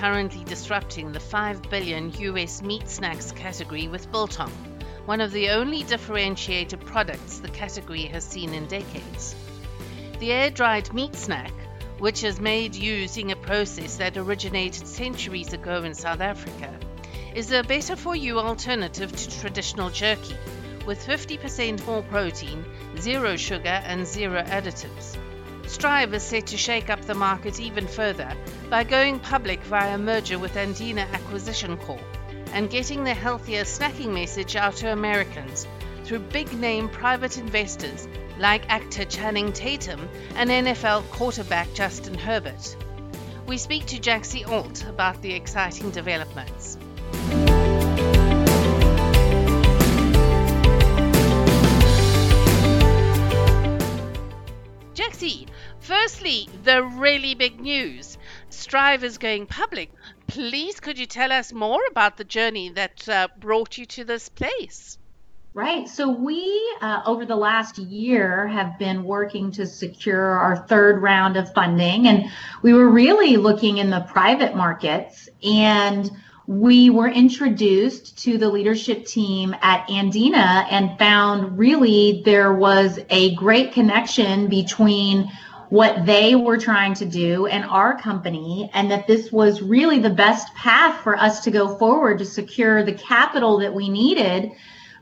currently disrupting the 5 billion US meat snacks category with biltong, one of the only differentiated products the category has seen in decades. The air dried meat snack, which is made using a process that originated centuries ago in South Africa, is a better for you alternative to traditional jerky, with 50% more protein, zero sugar, and zero additives. Strive is set to shake up the market even further by going public via merger with Andina Acquisition Corp and getting the healthier snacking message out to Americans through big name private investors like actor Channing Tatum and NFL quarterback Justin Herbert. We speak to Jaxie Alt about the exciting developments. Jaxie, firstly, the really big news. Strive is going public. Please, could you tell us more about the journey that uh, brought you to this place? Right. So we, uh, over the last year, have been working to secure our third round of funding. And we were really looking in the private markets. And we were introduced to the leadership team at Andina and found really there was a great connection between what they were trying to do and our company, and that this was really the best path for us to go forward to secure the capital that we needed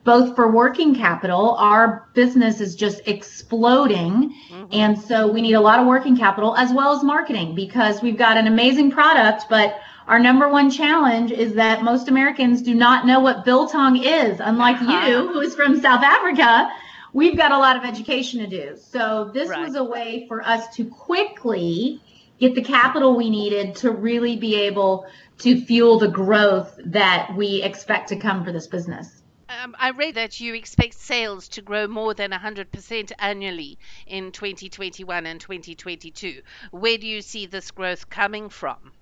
both for working capital. Our business is just exploding. Mm-hmm. And so we need a lot of working capital as well as marketing because we've got an amazing product. But our number one challenge is that most Americans do not know what biltong is. Unlike uh-huh. you, who is from South Africa, we've got a lot of education to do. So this right. was a way for us to quickly get the capital we needed to really be able to fuel the growth that we expect to come for this business um, I read that you expect sales to grow more than 100% annually in 2021 and 2022. Where do you see this growth coming from?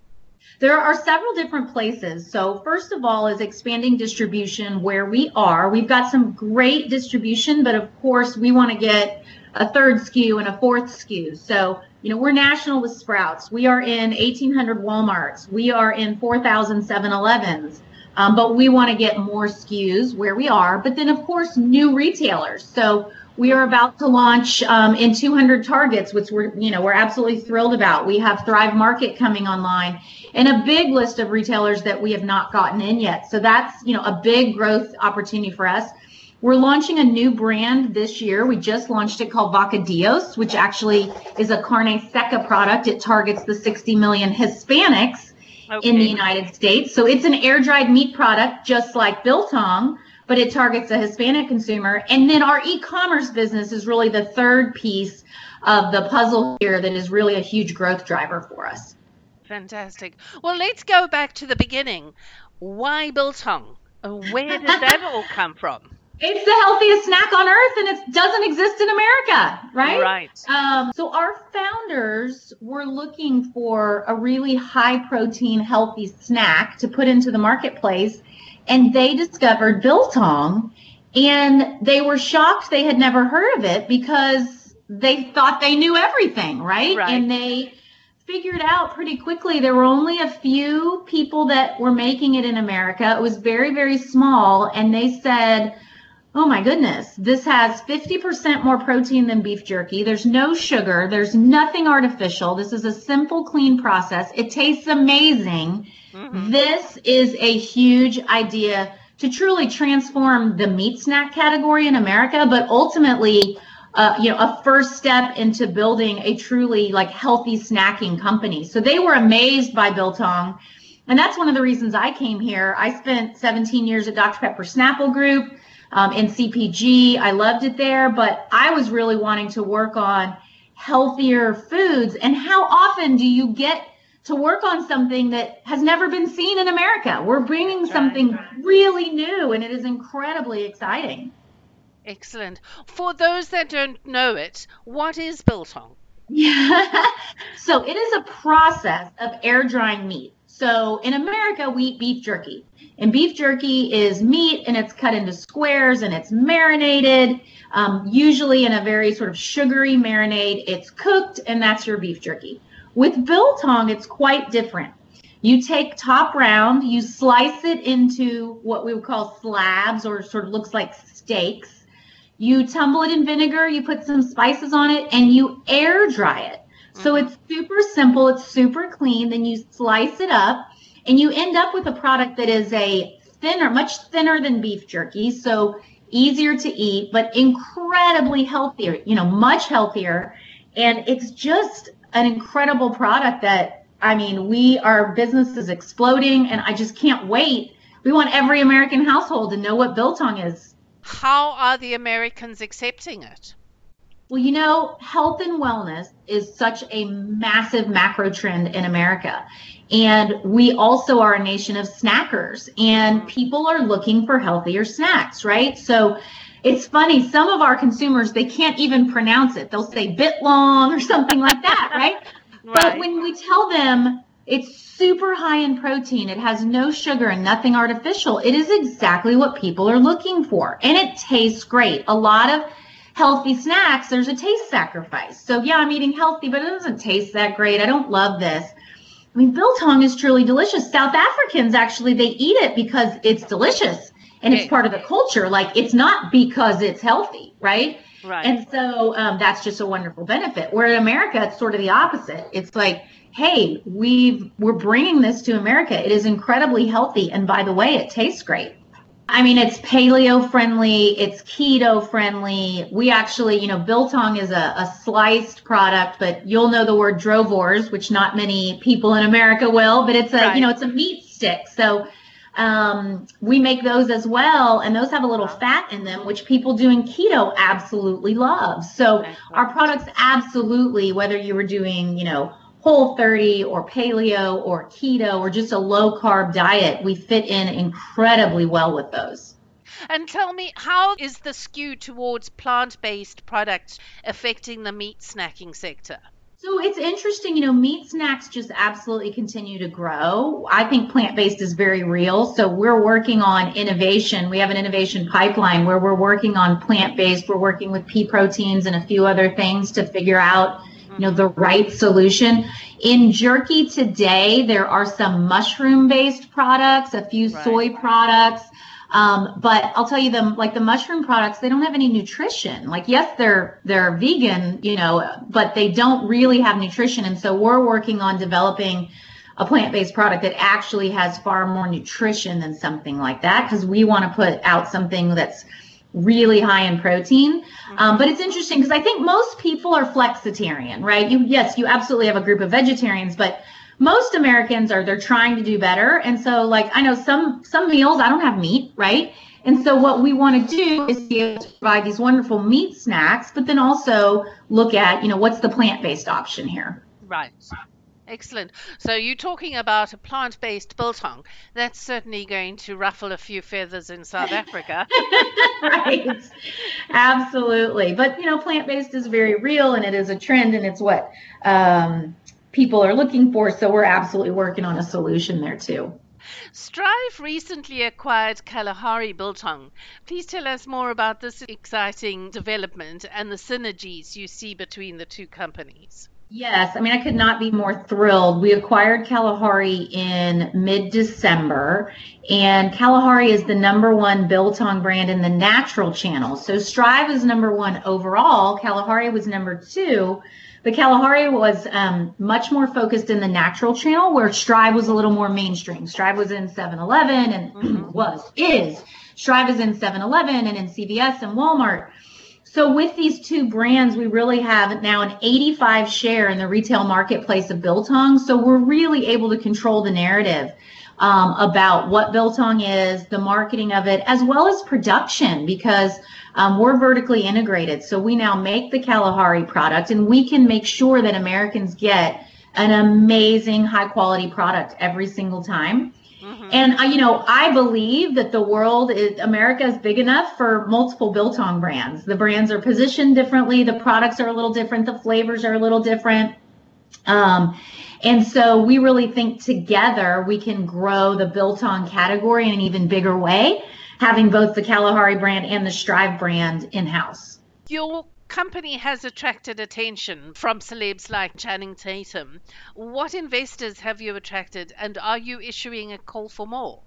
There are several different places. So, first of all, is expanding distribution where we are. We've got some great distribution, but of course, we want to get a third SKU and a fourth SKU. So, you know, we're national with Sprouts. We are in 1,800 Walmarts. We are in 4,000 7 Elevens. Um, but we want to get more SKUs where we are. But then, of course, new retailers. So we are about to launch um, in 200 targets, which we're you know we're absolutely thrilled about. We have Thrive Market coming online, and a big list of retailers that we have not gotten in yet. So that's you know a big growth opportunity for us. We're launching a new brand this year. We just launched it called Vacadillos, which actually is a carne seca product. It targets the 60 million Hispanics okay. in the United States. So it's an air dried meat product, just like Biltong, but it targets a Hispanic consumer. And then our e commerce business is really the third piece of the puzzle here that is really a huge growth driver for us. Fantastic. Well, let's go back to the beginning. Why Biltong? Where did that all come from? it's the healthiest snack on earth and it doesn't exist in America, right? Right. Um, so our founders were looking for a really high protein, healthy snack to put into the marketplace. And they discovered Biltong and they were shocked they had never heard of it because they thought they knew everything, right? right. And they figured out pretty quickly there were only a few people that were making it in America. It was very, very small. And they said, oh my goodness, this has 50% more protein than beef jerky. There's no sugar. There's nothing artificial. This is a simple, clean process. It tastes amazing. Mm-hmm. This is a huge idea to truly transform the meat snack category in America, but ultimately, uh, you know, a first step into building a truly like healthy snacking company. So they were amazed by Biltong. And that's one of the reasons I came here. I spent 17 years at Dr. Pepper Snapple Group um, in CPG. I loved it there, but I was really wanting to work on healthier foods. And how often do you get to work on something that has never been seen in America? We're bringing something really new, and it is incredibly exciting. Excellent. For those that don't know it, what is biltong? Yeah. so it is a process of air drying meat. So in America, we eat beef jerky. And beef jerky is meat and it's cut into squares and it's marinated, um, usually in a very sort of sugary marinade. It's cooked and that's your beef jerky. With biltong, it's quite different. You take top round, you slice it into what we would call slabs or sort of looks like steaks. You tumble it in vinegar, you put some spices on it, and you air dry it. So mm-hmm. it's super simple, it's super clean. Then you slice it up, and you end up with a product that is a thinner, much thinner than beef jerky. So easier to eat, but incredibly healthier, you know, much healthier. And it's just an incredible product that, I mean, we, our business is exploding and I just can't wait. We want every American household to know what biltong is. How are the Americans accepting it? Well, you know, health and wellness is such a massive macro trend in America. And we also are a nation of snackers, and people are looking for healthier snacks, right? So it's funny, some of our consumers, they can't even pronounce it. They'll say bit long or something like that, right? right? But when we tell them it's super high in protein, it has no sugar and nothing artificial, it is exactly what people are looking for. And it tastes great. A lot of healthy snacks, there's a taste sacrifice. So yeah, I'm eating healthy, but it doesn't taste that great. I don't love this. I mean, biltong is truly delicious. South Africans actually they eat it because it's delicious and it's part of the culture. Like it's not because it's healthy, right? Right. And so um, that's just a wonderful benefit. Where in America, it's sort of the opposite. It's like, hey, we've we're bringing this to America. It is incredibly healthy, and by the way, it tastes great. I mean, it's paleo friendly, it's keto friendly. We actually, you know, biltong is a, a sliced product, but you'll know the word droëwors, which not many people in America will, but it's a, right. you know, it's a meat stick. So um, we make those as well, and those have a little fat in them, which people doing keto absolutely love. So our products absolutely, whether you were doing, you know, whole 30 or paleo or keto or just a low carb diet, we fit in incredibly well with those. And tell me, how is the skew towards plant based products affecting the meat snacking sector? So it's interesting, you know, meat snacks just absolutely continue to grow. I think plant based is very real. So we're working on innovation. We have an innovation pipeline where we're working on plant based. We're working with pea proteins and a few other things to figure out you know the right solution in jerky today there are some mushroom based products a few right. soy products um, but I'll tell you them like the mushroom products, they don't have any nutrition. Like yes, they're they're vegan, you know, but they don't really have nutrition. And so we're working on developing a plant-based product that actually has far more nutrition than something like that because we want to put out something that's really high in protein. Um, but it's interesting because I think most people are flexitarian, right? You yes, you absolutely have a group of vegetarians, but most Americans are they're trying to do better. And so like I know some some meals I don't have meat, right? And so what we want to do is be able to provide these wonderful meat snacks, but then also look at, you know, what's the plant-based option here. Right. Excellent. So you're talking about a plant-based biltong. That's certainly going to ruffle a few feathers in South Africa. right. Absolutely. But you know, plant-based is very real, and it is a trend, and it's what um, people are looking for. So we're absolutely working on a solution there too. Strive recently acquired Kalahari Biltong. Please tell us more about this exciting development and the synergies you see between the two companies. Yes, I mean, I could not be more thrilled. We acquired Kalahari in mid December, and Kalahari is the number one Biltong brand in the natural channel. So Strive is number one overall. Kalahari was number two, but Kalahari was um, much more focused in the natural channel, where Strive was a little more mainstream. Strive was in 7 Eleven and was, is. Strive is in 7 Eleven and in CVS and Walmart. So with these two brands, we really have now an 85 share in the retail marketplace of Biltong. So we're really able to control the narrative um, about what Biltong is, the marketing of it, as well as production, because um, we're vertically integrated. So we now make the Kalahari product, and we can make sure that Americans get an amazing, high quality product every single time. Mm-hmm. And I, you know, I believe that the world is America is big enough for multiple biltong brands. The brands are positioned differently, the products are a little different, the flavors are a little different. Um, and so we really think together we can grow the biltong category in an even bigger way, having both the Kalahari brand and the Strive brand in house. Your company has attracted attention from celebs like Channing Tatum. What investors have you attracted, and are you issuing a call for more?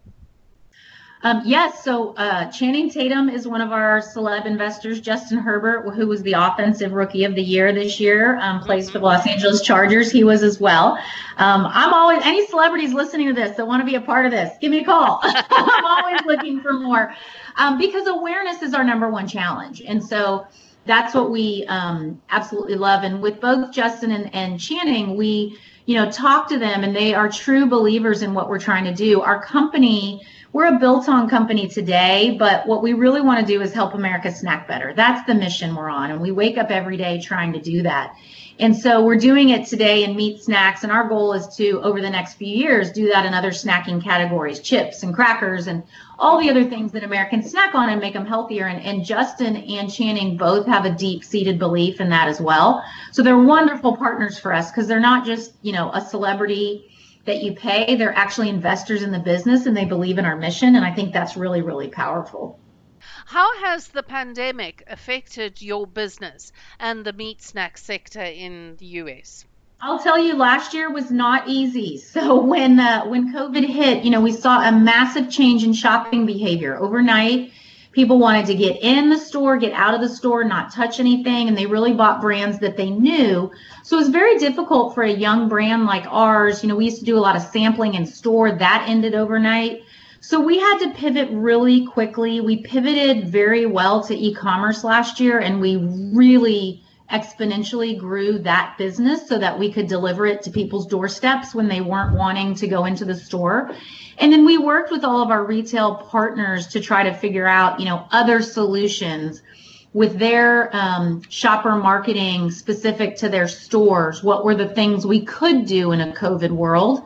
Um, yes, so uh, Channing Tatum is one of our celeb investors. Justin Herbert, who was the offensive rookie of the year this year, um, plays mm-hmm. for the Los Angeles Chargers. He was as well. Um, I'm always any celebrities listening to this that want to be a part of this, give me a call. I'm always looking for more um, because awareness is our number one challenge, and so that's what we um, absolutely love. And with both Justin and, and Channing, we you know talk to them, and they are true believers in what we're trying to do. Our company we're a biltong company today, but what we really want to do is help America snack better. That's the mission we're on. And we wake up every day trying to do that. And so we're doing it today in meat snacks. And our goal is to, over the next few years, do that in other snacking categories, chips and crackers and all the other things that Americans snack on and make them healthier. And, and Justin and Channing both have a deep seated belief in that as well. So they're wonderful partners for us because they're not just, you know, a celebrity that you pay, they're actually investors in the business and they believe in our mission. And I think that's really, really powerful. How has the pandemic affected your business and the meat snack sector in the US? I'll tell you, last year was not easy. So when uh, when COVID hit, you know, we saw a massive change in shopping behavior overnight. People wanted to get in the store, get out of the store, not touch anything, and they really bought brands that they knew. So it was very difficult for a young brand like ours. You know, we used to do a lot of sampling in store, that ended overnight. So we had to pivot really quickly. We pivoted very well to e commerce last year, and we really exponentially grew that business so that we could deliver it to people's doorsteps when they weren't wanting to go into the store. And then we worked with all of our retail partners to try to figure out, you know, other solutions with their um, shopper marketing specific to their stores. What were the things we could do in a COVID world?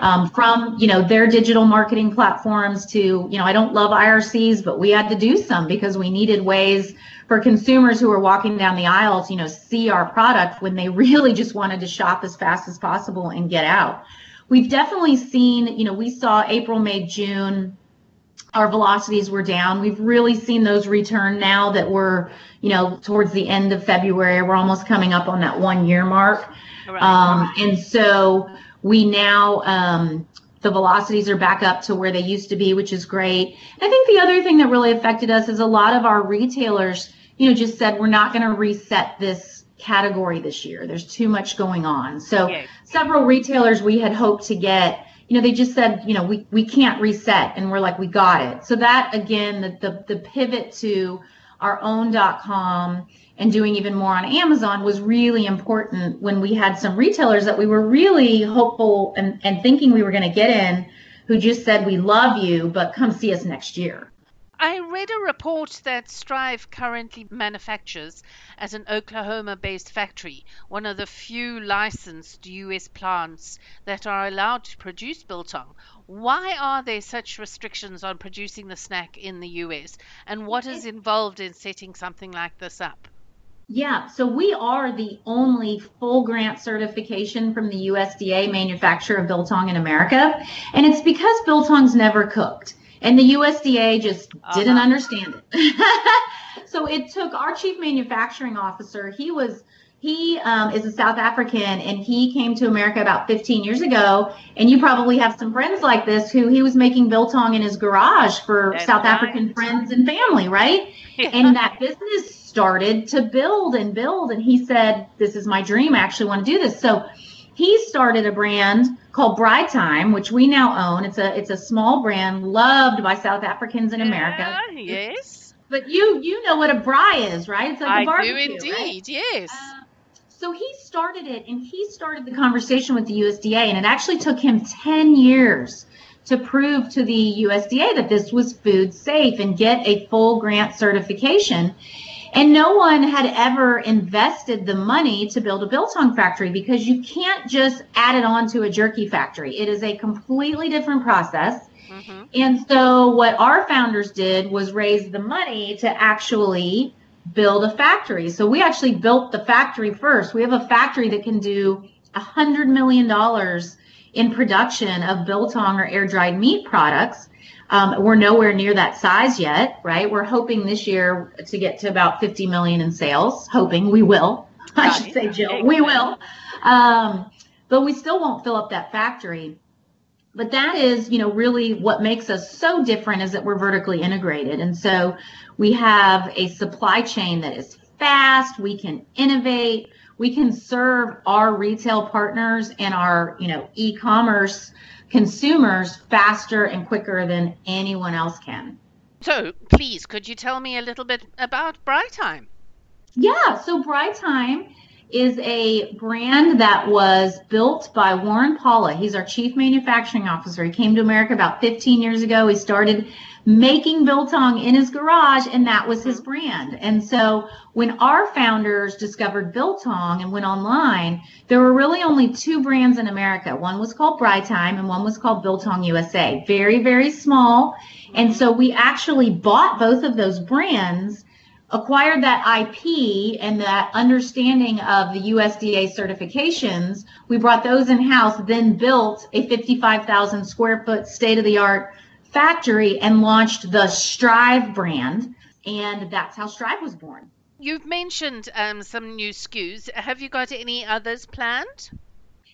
Um, from you know their digital marketing platforms to you know I don't love IRCs, but we had to do some because we needed ways for consumers who are walking down the aisles, you know, see our product when they really just wanted to shop as fast as possible and get out we've definitely seen, you know, we saw April, May, June, our velocities were down. We've really seen those return now that we're, you know, towards the end of February. We're almost coming up on that one year mark. Right. Um, and so we now, um, the velocities are back up to where they used to be, which is great. I think the other thing that really affected us is a lot of our retailers, you know, just said we're not going to reset this category this year. There's too much going on. So several retailers we had hoped to get, you know, they just said, you know, we, we can't reset. And we're like, we got it. So that again, the, the, the pivot to our own own.com and doing even more on Amazon was really important when we had some retailers that we were really hopeful and, and thinking we were going to get in who just said, we love you, but come see us next year. I read a report that Strive currently manufactures at an Oklahoma based factory, one of the few licensed US plants that are allowed to produce biltong. Why are there such restrictions on producing the snack in the US? And what is involved in setting something like this up? Yeah, so we are the only full grant certification from the USDA manufacturer of biltong in America. And it's because biltong's never cooked and the USDA just uh-huh. didn't understand it. so it took our chief manufacturing officer. He was he um, is a South African and he came to America about 15 years ago. And you probably have some friends like this who he was making biltong in his garage for That's South right. African friends and family, right? Yeah. And that business started to build and build. And he said, This is my dream. I actually want to do this. So he started a brand called Braaitime, which we now own. It's a it's a small brand loved by South Africans in America. yes. But you you know what a braai is, right? It's like I a barbecue. I do indeed. Right? Yes. Uh, so he started it, and he started the conversation with the USDA, and it actually took him ten years to prove to the USDA that this was food safe and get a full grant certification. And no one had ever invested the money to build a biltong factory because you can't just add it on to a jerky factory. It is a completely different process. Mm-hmm. And so what our founders did was raise the money to actually build a factory. So we actually built the factory first. We have a factory that can do a hundred million dollars in production of biltong or air dried meat products. Um, we're nowhere near that size yet, right? We're hoping this year to get to about 50 million in sales. Hoping we will. I should say, Jill, we will. Um, but we still won't fill up that factory but that is you know really what makes us so different is that we're vertically integrated. And so we have a supply chain that is fast. We can innovate. We can serve our retail partners and our you know e-commerce consumers faster and quicker than anyone else can. So please could you tell me a little bit about Braaitime yeah so Braaitime is a brand that was built by Warren Paula. He's our chief manufacturing officer. He came to America about 15 years ago. He started making biltong in his garage, and that was his brand. And so when our founders discovered biltong and went online, there were really only two brands in America. One was called Braaitime, and one was called Biltong USA. Very, very small. And so we actually bought both of those brands acquired that IP and that understanding of the USDA certifications, we brought those in house, then built a 55,000 square foot state of the art factory and launched the Strive brand. And that's how Strive was born. You've mentioned um, some new SKUs. Have you got any others planned?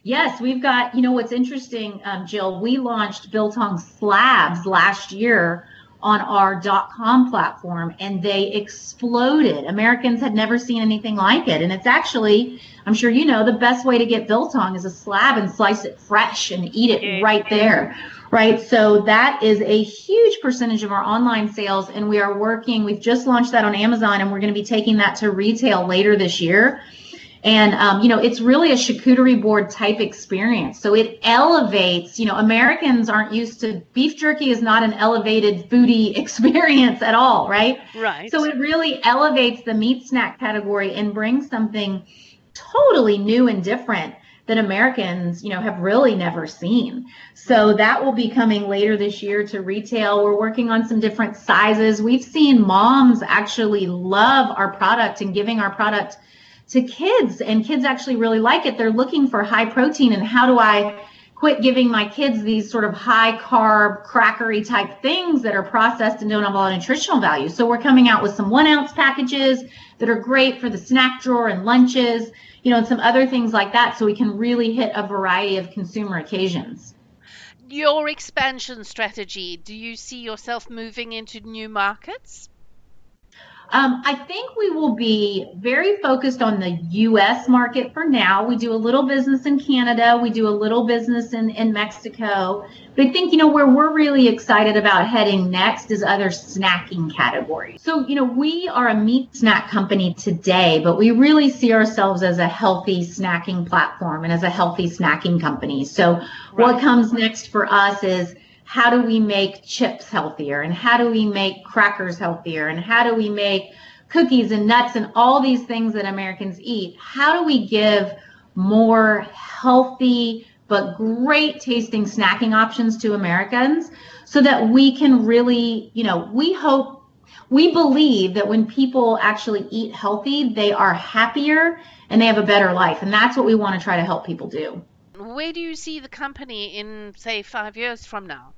Yes, we've got, you know, what's interesting, um, Jill, we launched Biltong Slabs last year on our .com platform and they exploded. Americans had never seen anything like it. And it's actually, I'm sure you know, the best way to get biltong is a slab and slice it fresh and eat it right there. Right. So that is a huge percentage of our online sales. And we are working, we've just launched that on Amazon and we're going to be taking that to retail later this year. And, um, you know, it's really a charcuterie board type experience. So it elevates, you know, Americans aren't used to beef jerky is not an elevated foodie experience at all, right? Right. So it really elevates the meat snack category and brings something totally new and different that Americans, you know, have really never seen. So that will be coming later this year to retail. We're working on some different sizes. We've seen moms actually love our product and giving our product to kids and kids actually really like it. They're looking for high protein and how do i quit giving my kids these sort of high carb crackery type things that are processed and don't have a lot of nutritional value? So we're coming out with some one ounce packages that are great for the snack drawer and lunches you know and some other things like that so we can really hit a variety of consumer occasions. Your expansion strategy do you see yourself moving into new markets um, I think we will be very focused on the US market for now. We do a little business in Canada, we do a little business in, in Mexico. But I think, you know, where we're really excited about heading next is other snacking categories. So, you know, we are a meat snack company today, but we really see ourselves as a healthy snacking platform and as a healthy snacking company. So, right. what comes next for us is how do we make chips healthier and how do we make crackers healthier and how do we make cookies and nuts and all these things that Americans eat? How do we give more healthy but great tasting snacking options to Americans so that we can really, you know, we hope we believe that when people actually eat healthy, they are happier and they have a better life. And that's what we want to try to help people do. Where do you see the company in, say, five years from now?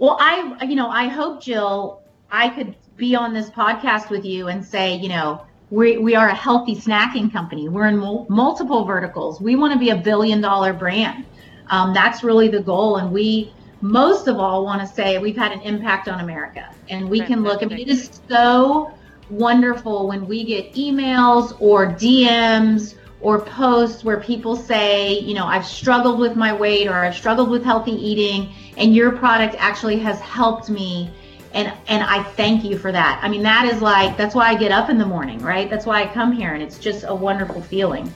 Well, I, you know, I hope, Jill, I could be on this podcast with you and say, you know, we, we are a healthy snacking company. We're in mul- multiple verticals. We want to be a billion dollar brand. Um, that's really the goal. And we, most of all, want to say we've had an impact on America. And we can look, I mean, it is so wonderful when we get emails or DMs or posts where people say, you know, I've struggled with my weight or I've struggled with healthy eating and your product actually has helped me and and I thank you for that. I mean, that is like that's why I get up in the morning, right? That's why I come here and it's just a wonderful feeling.